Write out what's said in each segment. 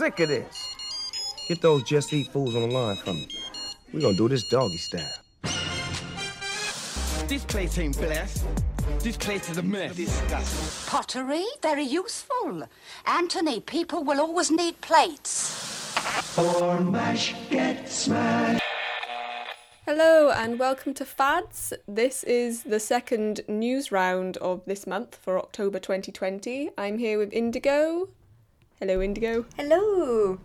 sick of this. Get those just eat fools on the line for me. We're gonna do this doggy style. This place ain't blessed. This place is a mess. Disgusting. Pottery, very useful. Anthony, people will always need plates. Or mash, get smashed. Hello and welcome to Fads. This is the second news round of this month for October 2020. I'm here with Indigo. Hello, Indigo. Hello!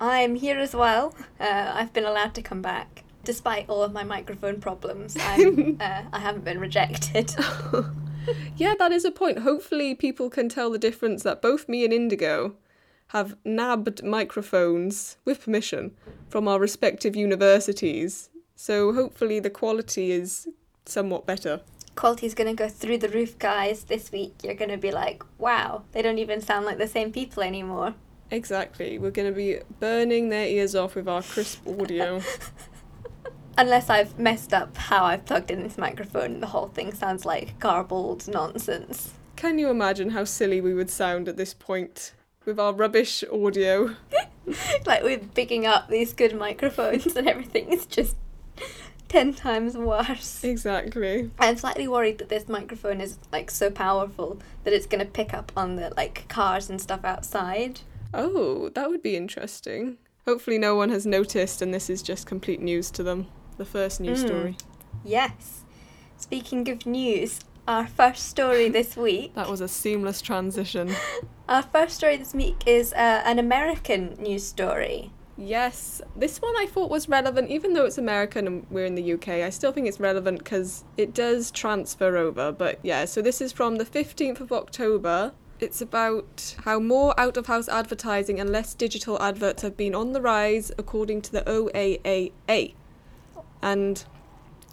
I'm here as well. Uh, I've been allowed to come back. Despite all of my microphone problems, I'm, uh, I haven't been rejected. Yeah, that is a point. Hopefully, people can tell the difference that both me and Indigo have nabbed microphones with permission from our respective universities. So, hopefully, the quality is somewhat better. Quality's gonna go through the roof, guys. This week, you're gonna be like, wow, they don't even sound like the same people anymore. Exactly. We're going to be burning their ears off with our crisp audio. Unless I've messed up how I've plugged in this microphone, and the whole thing sounds like garbled nonsense. Can you imagine how silly we would sound at this point with our rubbish audio? like we're picking up these good microphones and everything is just 10 times worse. Exactly. I'm slightly worried that this microphone is like so powerful that it's going to pick up on the like cars and stuff outside. Oh, that would be interesting. Hopefully, no one has noticed and this is just complete news to them. The first news Mm. story. Yes. Speaking of news, our first story this week. That was a seamless transition. Our first story this week is uh, an American news story. Yes, this one I thought was relevant, even though it's American and we're in the UK. I still think it's relevant because it does transfer over. But yeah, so this is from the 15th of October. It's about how more out of house advertising and less digital adverts have been on the rise, according to the OAAA. And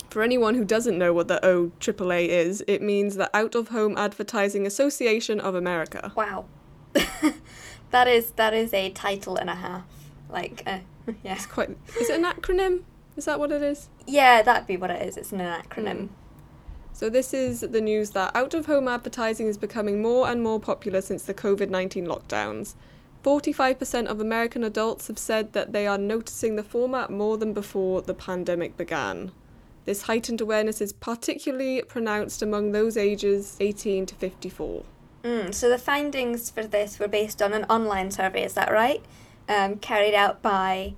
for anyone who doesn't know what the OAAA is, it means the Out of Home Advertising Association of America. Wow. that is that is a title and a half. Like uh, yeah. It's quite. Is it an acronym? Is that what it is? Yeah, that'd be what it is. It's an acronym. So, this is the news that out of home advertising is becoming more and more popular since the COVID 19 lockdowns. 45% of American adults have said that they are noticing the format more than before the pandemic began. This heightened awareness is particularly pronounced among those ages 18 to 54. Mm, so the findings for this were based on an online survey, is that right? Um, carried out by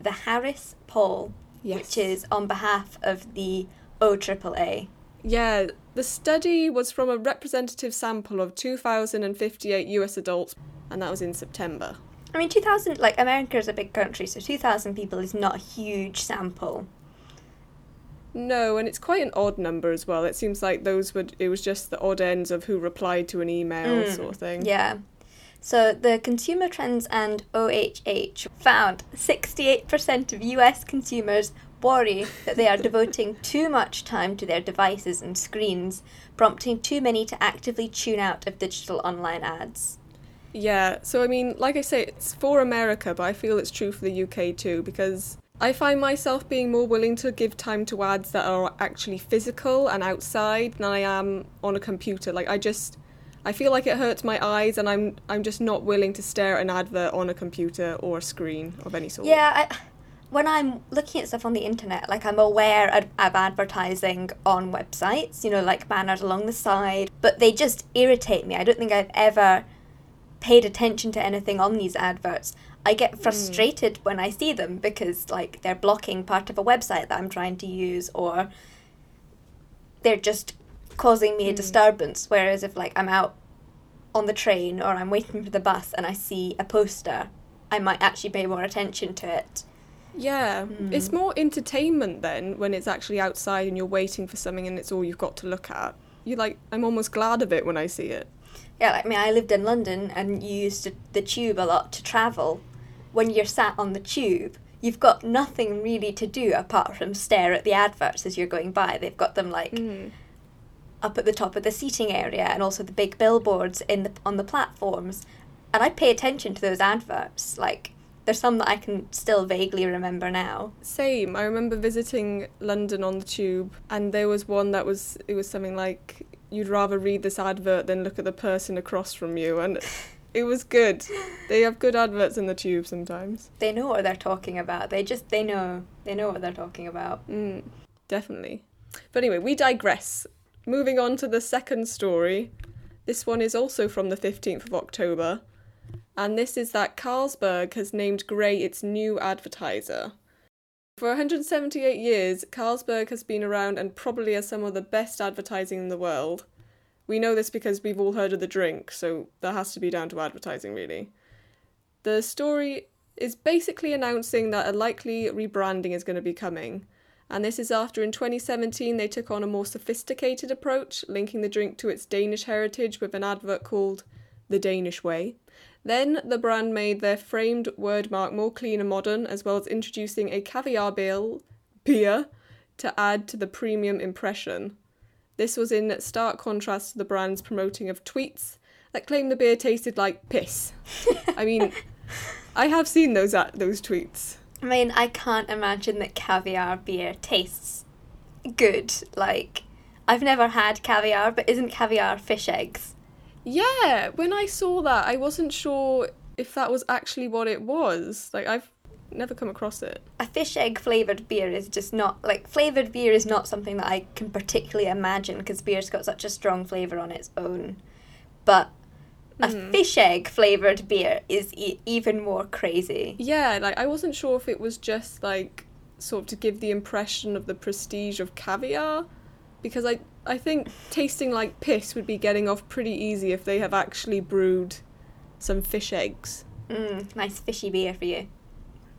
the Harris Poll, Yes. which is on behalf of the OAAA. Yeah, the study was from a representative sample of 2,058 US adults, and that was in September. I mean, 2,000, like, America is a big country, so 2,000 people is not a huge sample. No, and it's quite an odd number as well. It seems like those would it was just the odd ends of who replied to an email Mm, sort of thing. Yeah. So the Consumer Trends and OOH found 68% of US consumers worry that they are devoting too much time to their devices and screens, prompting too many to actively tune out of digital online ads. Yeah, so I mean, like I say, it's for America, but I feel it's true for the UK too because I find myself being more willing to give time to ads that are actually physical and outside than I am on a computer. Like I just I feel like it hurts my eyes and I'm I'm just not willing to stare at an advert on a computer or a screen of any sort. Yeah, I, when I'm looking at stuff on the internet, like I'm aware of, of advertising on websites, you know, like banners along the side, but they just irritate me. I don't think I've ever paid attention to anything on these adverts. I get hmm. frustrated when I see them because, like, they're blocking part of a website that I'm trying to use, or they're just causing me a mm. disturbance. Whereas if, like, I'm out on the train or I'm waiting for the bus and I see a poster, I might actually pay more attention to it. Yeah, it's mm. more entertainment then when it's actually outside and you're waiting for something and it's all you've got to look at. You like, I'm almost glad of it when I see it. Yeah, like I mean, I lived in London and you used to, the tube a lot to travel. When you're sat on the tube, you've got nothing really to do apart from stare at the adverts as you're going by. They've got them like mm. Up at the top of the seating area and also the big billboards in the on the platforms. And I pay attention to those adverts. Like there's some that I can still vaguely remember now. Same. I remember visiting London on the tube, and there was one that was it was something like you'd rather read this advert than look at the person across from you, and It was good. They have good adverts in the tube sometimes. They know what they're talking about. They just they know they know what they're talking about. Mm, definitely. But anyway, we digress. Moving on to the second story. This one is also from the 15th of October. And this is that Carlsberg has named Grey its new advertiser. For 178 years, Carlsberg has been around and probably has some of the best advertising in the world. We know this because we've all heard of the drink, so that has to be down to advertising, really. The story is basically announcing that a likely rebranding is going to be coming. And this is after in 2017 they took on a more sophisticated approach, linking the drink to its Danish heritage with an advert called The Danish Way. Then the brand made their framed wordmark more clean and modern, as well as introducing a caviar bill, beer to add to the premium impression. This was in stark contrast to the brand's promoting of tweets that claimed the beer tasted like piss. I mean, I have seen those those tweets. I mean, I can't imagine that caviar beer tastes good. Like, I've never had caviar, but isn't caviar fish eggs? Yeah, when I saw that, I wasn't sure if that was actually what it was. Like, I've never come across it. A fish egg flavored beer is just not like flavored beer is not something that I can particularly imagine because beer's got such a strong flavor on its own. But a Mm. fish egg flavored beer is e- even more crazy. Yeah, like I wasn't sure if it was just like sort of to give the impression of the prestige of caviar because I I think tasting like piss would be getting off pretty easy if they have actually brewed some fish eggs. Mm, nice fishy beer for you.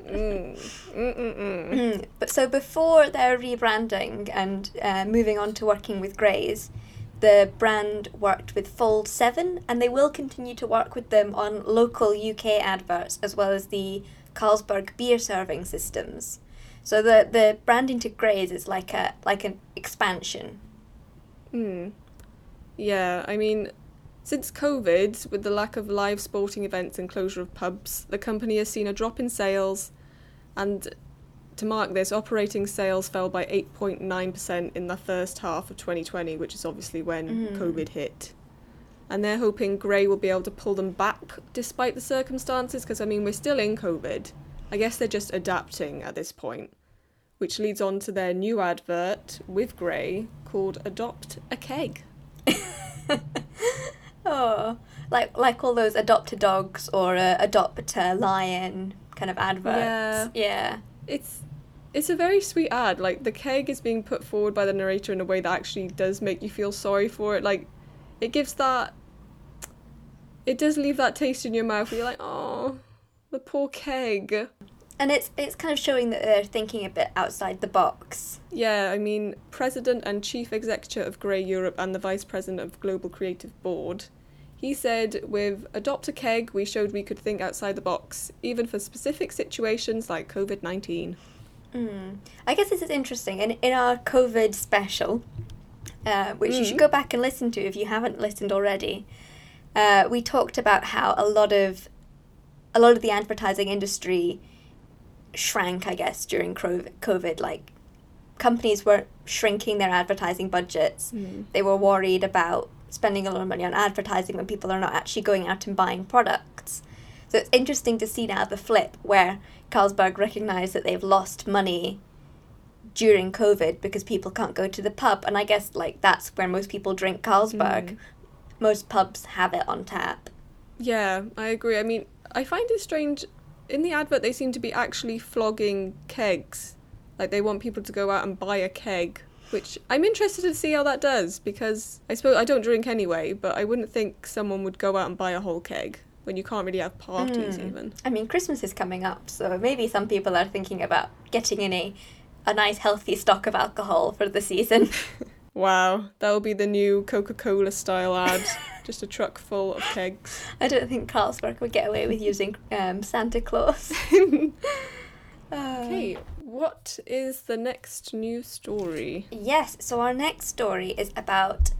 Mm. Mm, But so before their rebranding and uh, moving on to working with Greys, the brand worked with Fold 7 and they will continue to work with them on local UK adverts as well as the Carlsberg beer serving systems. So the, the branding to Greys is like a like an expansion. Mm. Yeah, I mean, since COVID, with the lack of live sporting events and closure of pubs, the company has seen a drop in sales, and to mark this, operating sales fell by 8.9% in the first half of 2020, which is obviously when Mm. COVID hit. And they're hoping Grey will be able to pull them back despite the circumstances, because I mean, we're still in COVID. I guess they're just adapting at this point, which leads on to their new advert with Grey called Adopt a Keg. Oh, like like all those adopt a dogs or uh, adopt a lion kind of adverts. Yeah. It's it's a very sweet ad. Like the keg is being put forward by the narrator in a way that actually does make you feel sorry for it. Like it gives that it does leave that taste in your mouth where you're like, oh, the poor keg. And it's it's kind of showing that they're thinking a bit outside the box. Yeah, I mean, President and Chief Executive of Grey Europe and the Vice President of Global Creative Board. He said, with Adopt a Keg, we showed we could think outside the box, even for specific situations like COVID 19. Mm. I guess this is interesting. In, in our COVID special, uh, which you should Mm. go back and listen to if you haven't listened already, uh, we talked about how a lot of a lot of the advertising industry shrank, I guess, during COVID. Like companies were shrinking their advertising budgets. They were worried about spending a lot of money on advertising when people are not actually going out and buying products. So it's interesting to see now the flip where Carlsberg recognise that they've lost money during COVID because people can't go to the pub. And I guess like that's where most people drink Carlsberg. Mm. Most pubs have it on tap. Yeah, I agree. I mean, I find it strange. In the advert, they seem to be actually flogging kegs. Like they want people to go out and buy a keg, which I'm interested to see how that does because I suppose I don't drink anyway, but I wouldn't think someone would go out and buy a whole keg when you can't really have parties Mm. even. I mean, Christmas is coming up, so maybe some people are thinking about getting in a, a nice healthy stock of alcohol for the season. Wow, that will be the new Coca-Cola style ad. Just a truck full of kegs. I don't think Carlsberg would get away with using um, Santa Claus. Uh, Okay, what is the next news story? Yes, so our next story is about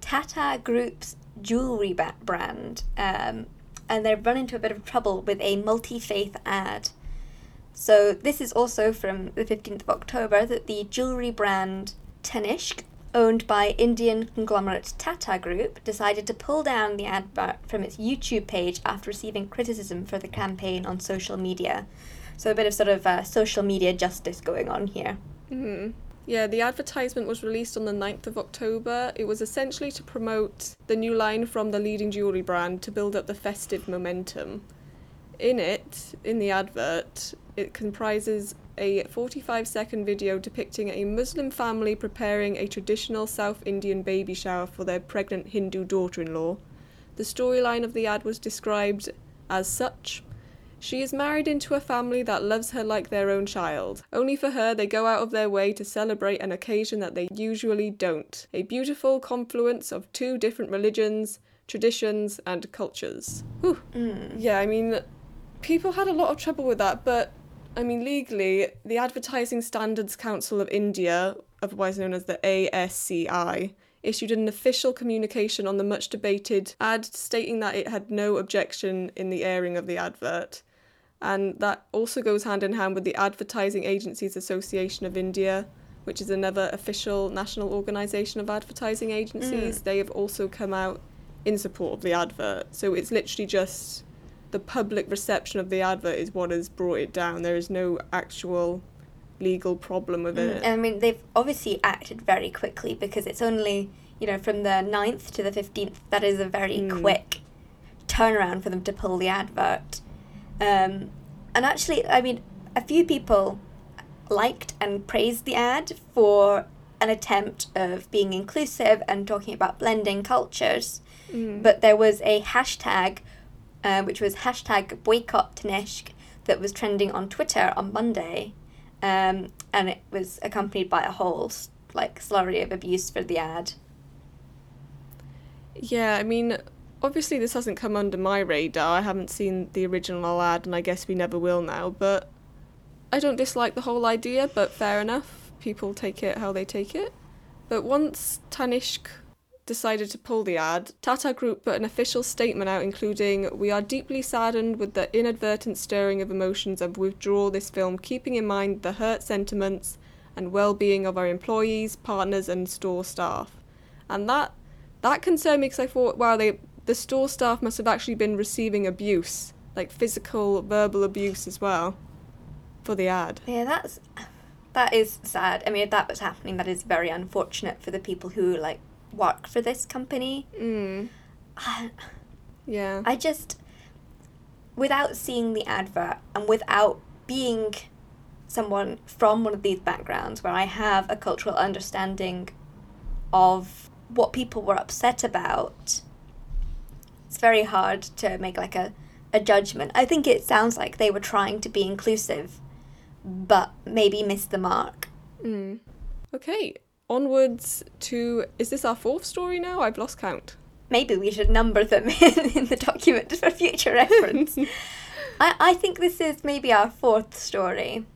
Tata Group's jewelry brand, um, and they've run into a bit of trouble with a multi faith ad. So, this is also from the 15th of October that the jewelry brand Tanishq owned by Indian conglomerate Tata Group, decided to pull down the advert from its YouTube page after receiving criticism for the campaign on social media. So a bit of sort of uh, social media justice going on here. hmm Yeah, the advertisement was released on the 9th of October. It was essentially to promote the new line from the leading jewellery brand to build up the festive momentum. In it, in the advert, it comprises a 45 second video depicting a Muslim family preparing a traditional South Indian baby shower for their pregnant Hindu daughter in law. The storyline of the ad was described as such she is married into a family that loves her like their own child. Only for her, they go out of their way to celebrate an occasion that they usually don't. A beautiful confluence of two different religions, traditions, and cultures. Whew. Mm. Yeah, I mean, people had a lot of trouble with that, but I mean, legally, the Advertising Standards Council of India, otherwise known as the ASCI, issued an official communication on the much debated ad stating that it had no objection in the airing of the advert. And that also goes hand in hand with the Advertising Agencies Association of India, which is another official national organisation of advertising agencies. They have also come out in support of the advert. So it's literally just the public reception of the advert is what has brought it down. There is no actual legal problem with it. And I mean, they've obviously acted very quickly because it's only, you know, from the 9th to the 15th. That is a very Mm. quick turnaround for them to pull the advert. Um, and actually, I mean, a few people liked and praised the ad for an attempt of being inclusive and talking about blending cultures. But there was a hashtag, uh, which was hashtag boycott Tanishq, that was trending on Twitter on Monday. Um, and it was accompanied by a whole like slurry of abuse for the ad. Yeah, I mean, obviously this hasn't come under my radar. I haven't seen the original ad, and I guess we never will now. But I don't dislike the whole idea, but fair enough. People take it how they take it. But once Tanishq decided to pull the ad, Tata Group put an official statement out including We are deeply saddened with the inadvertent stirring of emotions and withdraw this film, keeping in mind the hurt sentiments and well being of our employees, partners, and store staff. And that that concerned me because I thought, wow, they the store staff must have actually been receiving abuse, like physical, verbal abuse as well, for the ad. Yeah, that's that is sad. I mean, if that was happening, that is very unfortunate for the people who like work for this company. Mm. Yeah. I just, without seeing the advert and without being someone from one of these backgrounds where I have a cultural understanding of what people were upset about, it's very hard to make like a, a judgment. I think it sounds like they were trying to be inclusive, but maybe missed the mark. Mm. Okay. Onwards to is this our fourth story now? I've lost count. Maybe we should number them in, in the document for future reference. I, I think this is maybe our fourth story.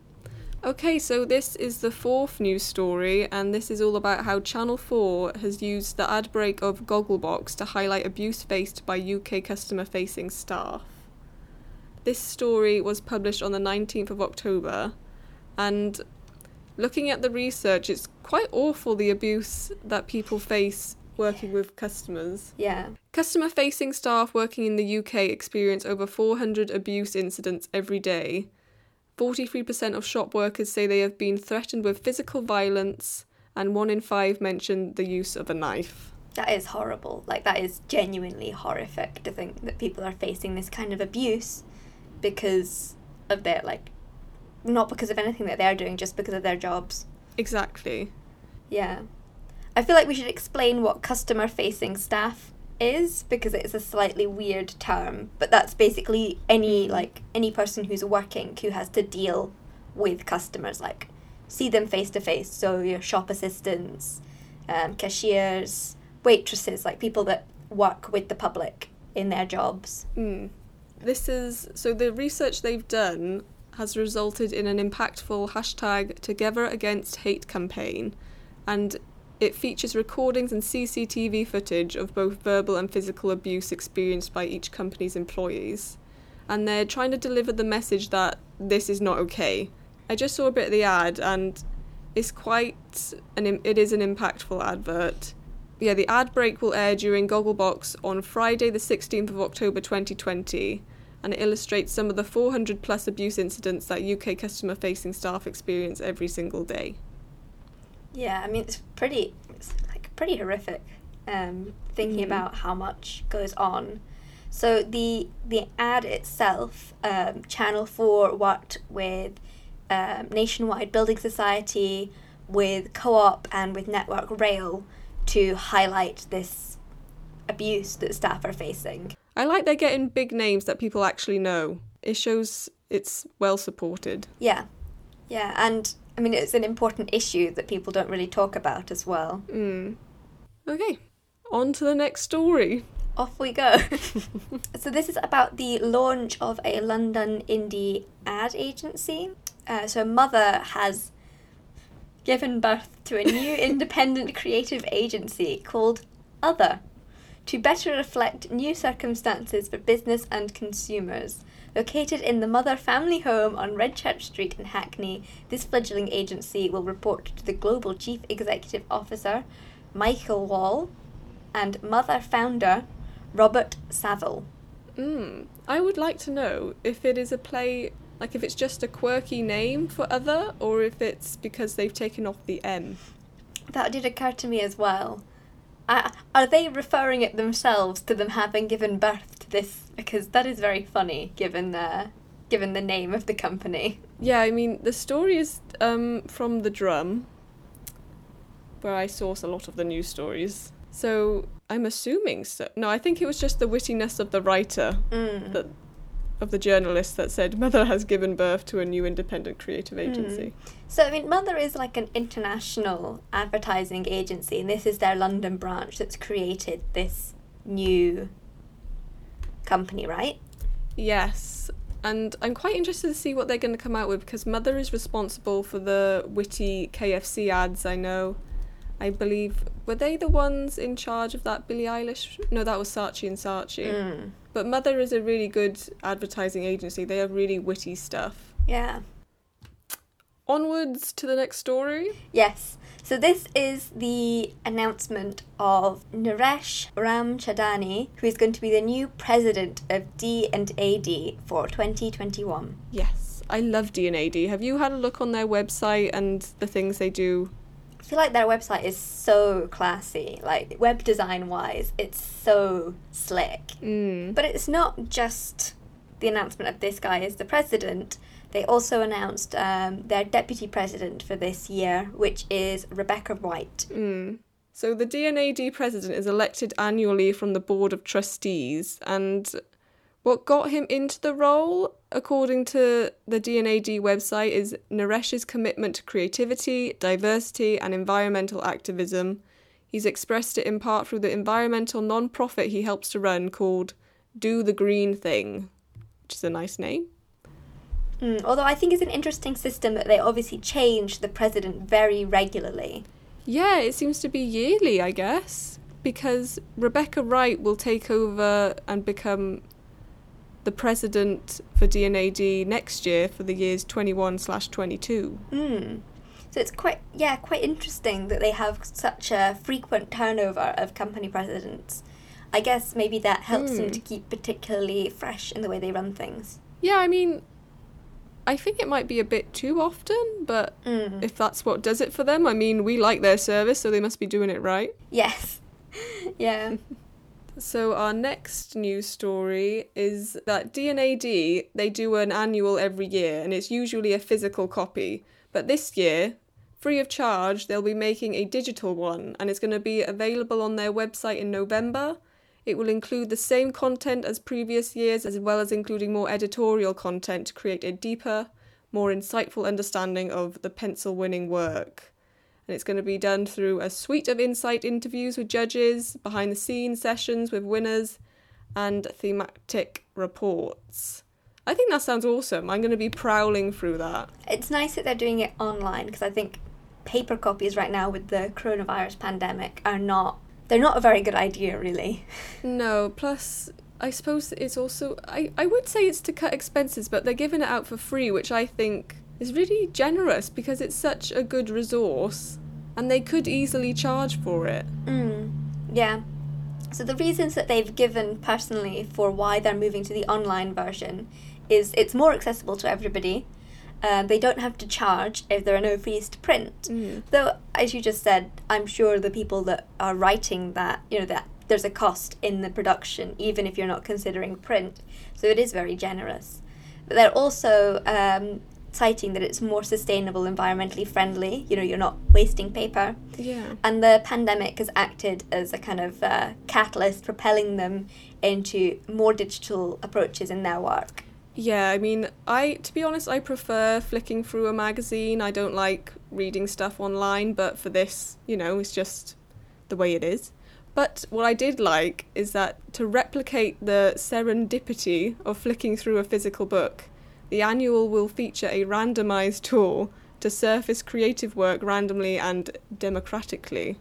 Okay, so this is the fourth news story, and this is all about how Channel 4 has used the ad break of Gogglebox to highlight abuse faced by UK customer facing staff. This story was published on the 19th of October, and looking at the research, it's quite awful the abuse that people face working with customers. Yeah. Customer facing staff working in the UK experience over 400 abuse incidents every day. 43% of shop workers say they have been threatened with physical violence, and one in five mentioned the use of a knife. That is horrible. Like, that is genuinely horrific to think that people are facing this kind of abuse because of their, like, not because of anything that they're doing, just because of their jobs. Exactly. Yeah. I feel like we should explain what customer facing staff is because it's a slightly weird term, but that's basically any like any person who's working who has to deal with customers like see them face to face. So your shop assistants, um, cashiers, waitresses, like people that work with the public in their jobs. Mm. This is so the research they've done has resulted in an impactful hashtag Together Against Hate campaign, and it features recordings and CCTV footage of both verbal and physical abuse experienced by each company's employees. And they're trying to deliver the message that this is not okay. I just saw a bit of the ad and It's quite an it is an impactful advert. Yeah, the ad break will air during Gogglebox on Friday, the 16th of October 2020, and it illustrates some of the 400 plus abuse incidents that UK customer facing staff experience every single day. Yeah, I mean it's pretty, it's like pretty horrific. Um, thinking Mhm. about how much goes on. So the the ad itself, um, Channel Four worked with um, Nationwide Building Society, with Co-op, and with Network Rail to highlight this abuse that staff are facing. I like they're getting big names that people actually know. It shows it's well supported. Yeah, yeah, and I mean it's an important issue that people don't really talk about as well. Mm. Okay, on to the next story. Off we go. so this is about the launch of a London indie ad agency. Uh, so Mother has given birth to a new independent creative agency called Other to better reflect new circumstances for business and consumers. Located in the Mother family home on Redchurch Street in Hackney, this fledgling agency will report to the Global Chief Executive Officer, Michael Wall, and Mother founder, Robert Saville. Mm. I would like to know if it is a play, like if it's just a quirky name for other, or if it's because they've taken off the M. That did occur to me as well. I, are they referring it themselves to them having given birth this? Because that is very funny, given the given the name of the company. Yeah, I mean the story is um, from the Drum, where I source a lot of the news stories. So I'm assuming so. No, I think it was just the wittiness of the writer Mm. that of the journalist that said mother has given birth to a new independent creative agency. So I mean, Mother is like an international advertising agency, and this is their London branch that's created this new company, right? Yes. And I'm quite interested to see what they're going to come out with because Mother is responsible for the witty KFC ads, I know. I believe were they the ones in charge of that Billie Eilish? No, that was Saatchi and Saatchi. Mm. But Mother is a really good advertising agency. They have really witty stuff. Yeah. Onwards to the next story. Yes. So this is the announcement of Naresh Ramchandani, who is going to be the new president of D and AD for 2021. Yes, I love D&AD. Have you had a look on their website and the things they do? I feel like their website is so classy, like web design wise, it's so slick. Mm. But it's not just the announcement of this guy as the president. They also announced um, their deputy president for this year, which is Rebecca Wright. Mm. So the D&AD president is elected annually from the board of trustees, and what got him into the role, according to the D&AD website, is Naresh's commitment to creativity, diversity, and environmental activism. He's expressed it in part through the environmental non-profit he helps to run called Do the Green Thing, which is a nice name. Mm, although I think it's an interesting system that they obviously change the president very regularly. Yeah, it seems to be yearly, I guess, because Rebecca Wright will take over and become the president for D&AD next year for the years 21 slash 22. Mm. So it's quite, yeah, quite interesting that they have such a frequent turnover of company presidents. I guess maybe that helps them Mm. to keep particularly fresh in the way they run things. Yeah, I mean, I think it might be a bit too often, but Mm. if that's what does it for them, I mean, we like their service, so they must be doing it right. Yes. yeah. So our next news story is that D&AD they do an annual every year and it's usually a physical copy. But this year, free of charge, they'll be making a digital one and it's going to be available on their website in November. It will include the same content as previous years as well as including more editorial content to create a deeper, more insightful understanding of the pencil winning work and it's going to be done through a suite of insight interviews with judges, behind the scenes sessions with winners, and thematic reports. I think that sounds awesome. I'm going to be prowling through that. It's nice that they're doing it online because I think paper copies right now with the coronavirus pandemic are not they're not a very good idea really. No, plus I suppose it's also I, I would say it's to cut expenses, but they're giving it out for free, which I think is really generous because it's such a good resource and they could easily charge for it. Mm, yeah. So the reasons that they've given personally for why they're moving to the online version is it's more accessible to everybody. Uh, they don't have to charge if there are no fees to print. Mm. Though, as you just said, I'm sure the people that are writing that, you know, that there's a cost in the production, even if you're not considering print. So it is very generous. But they're also um, citing that it's more sustainable, environmentally friendly. You know, you're not wasting paper. Yeah. And the pandemic has acted as a kind of uh, catalyst, propelling them into more digital approaches in their work. Yeah, I mean, I to be honest, I prefer flicking through a magazine. I don't like reading stuff online, but for this, you know, it's just the way it is. But what I did like is that to replicate the serendipity of flicking through a physical book, the annual will feature a randomized tool to surface creative work randomly and democratically.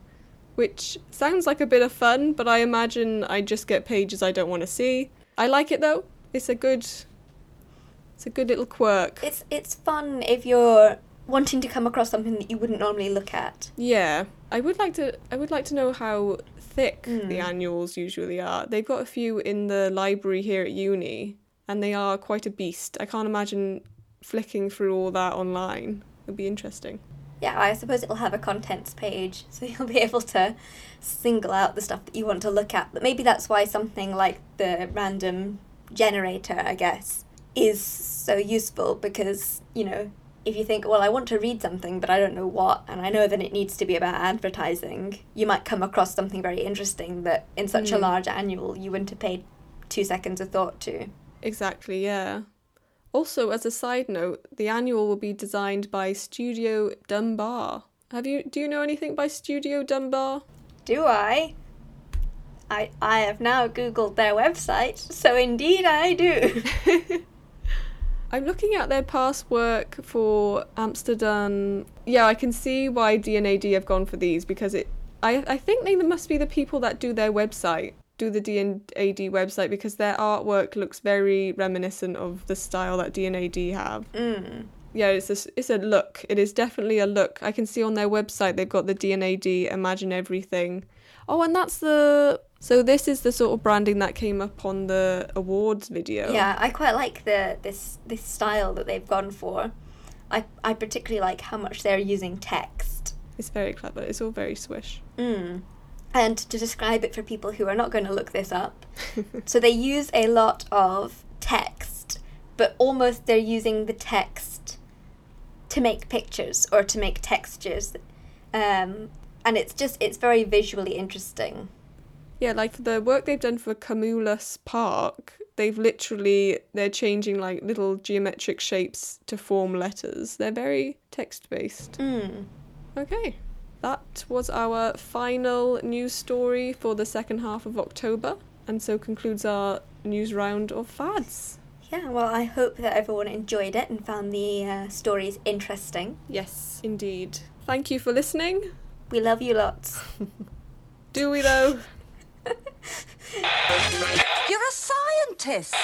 Which sounds like a bit of fun, but I imagine I just get pages I don't want to see. I like it though. It's a good it's a good little quirk. It's it's fun if you're wanting to come across something that you wouldn't normally look at. Yeah, I would like to. I would like to know how thick Mm. the annuals usually are. They've got a few in the library here at uni, and they are quite a beast. I can't imagine flicking through all that online. It'd be interesting. Yeah, I suppose it'll have a contents page, so you'll be able to single out the stuff that you want to look at. But maybe that's why something like the random generator, I guess, is so useful because, you know, if you think, well, I want to read something, but I don't know what, and I know that it needs to be about advertising, you might come across something very interesting that in such a Mm. large annual you wouldn't have paid two seconds of thought to. Exactly. Yeah. Also, as a side note, the annual will be designed by Studio Dumbar. Have you? Do you know anything by Studio Dumbar? Do I? I I have now googled their website, so indeed I do. I'm looking at their past work for Amsterdam. Yeah, I can see why D&AD have gone for these because it. I I think they must be the people that do their website, do the D&AD website because their artwork looks very reminiscent of the style that D&AD have. mm. Yeah, it's a, it's a look. It is definitely a look. I can see on their website they've got the D&AD Imagine Everything. Oh, and that's the. So this is the sort of branding that came up on the awards video. Yeah, I quite like the this this style that they've gone for. I I particularly like how much they're using text. It's very clever. It's all very swish. Mm. And to describe it for people who are not going to look this up, so they use a lot of text, but almost they're using the text to make pictures or to make textures. Um, and it's just, it's very visually interesting. Yeah, like the work they've done for Camulus Park, they've literally they're changing like little geometric shapes to form letters. They're very text based. Mm. Okay. That was our final news story for the second half of October, and so concludes our news round of fads. Yeah, well, I hope that everyone enjoyed it and found the uh, stories interesting. Yes, indeed. Thank you for listening. We love you lots. Do we though? You're a scientist.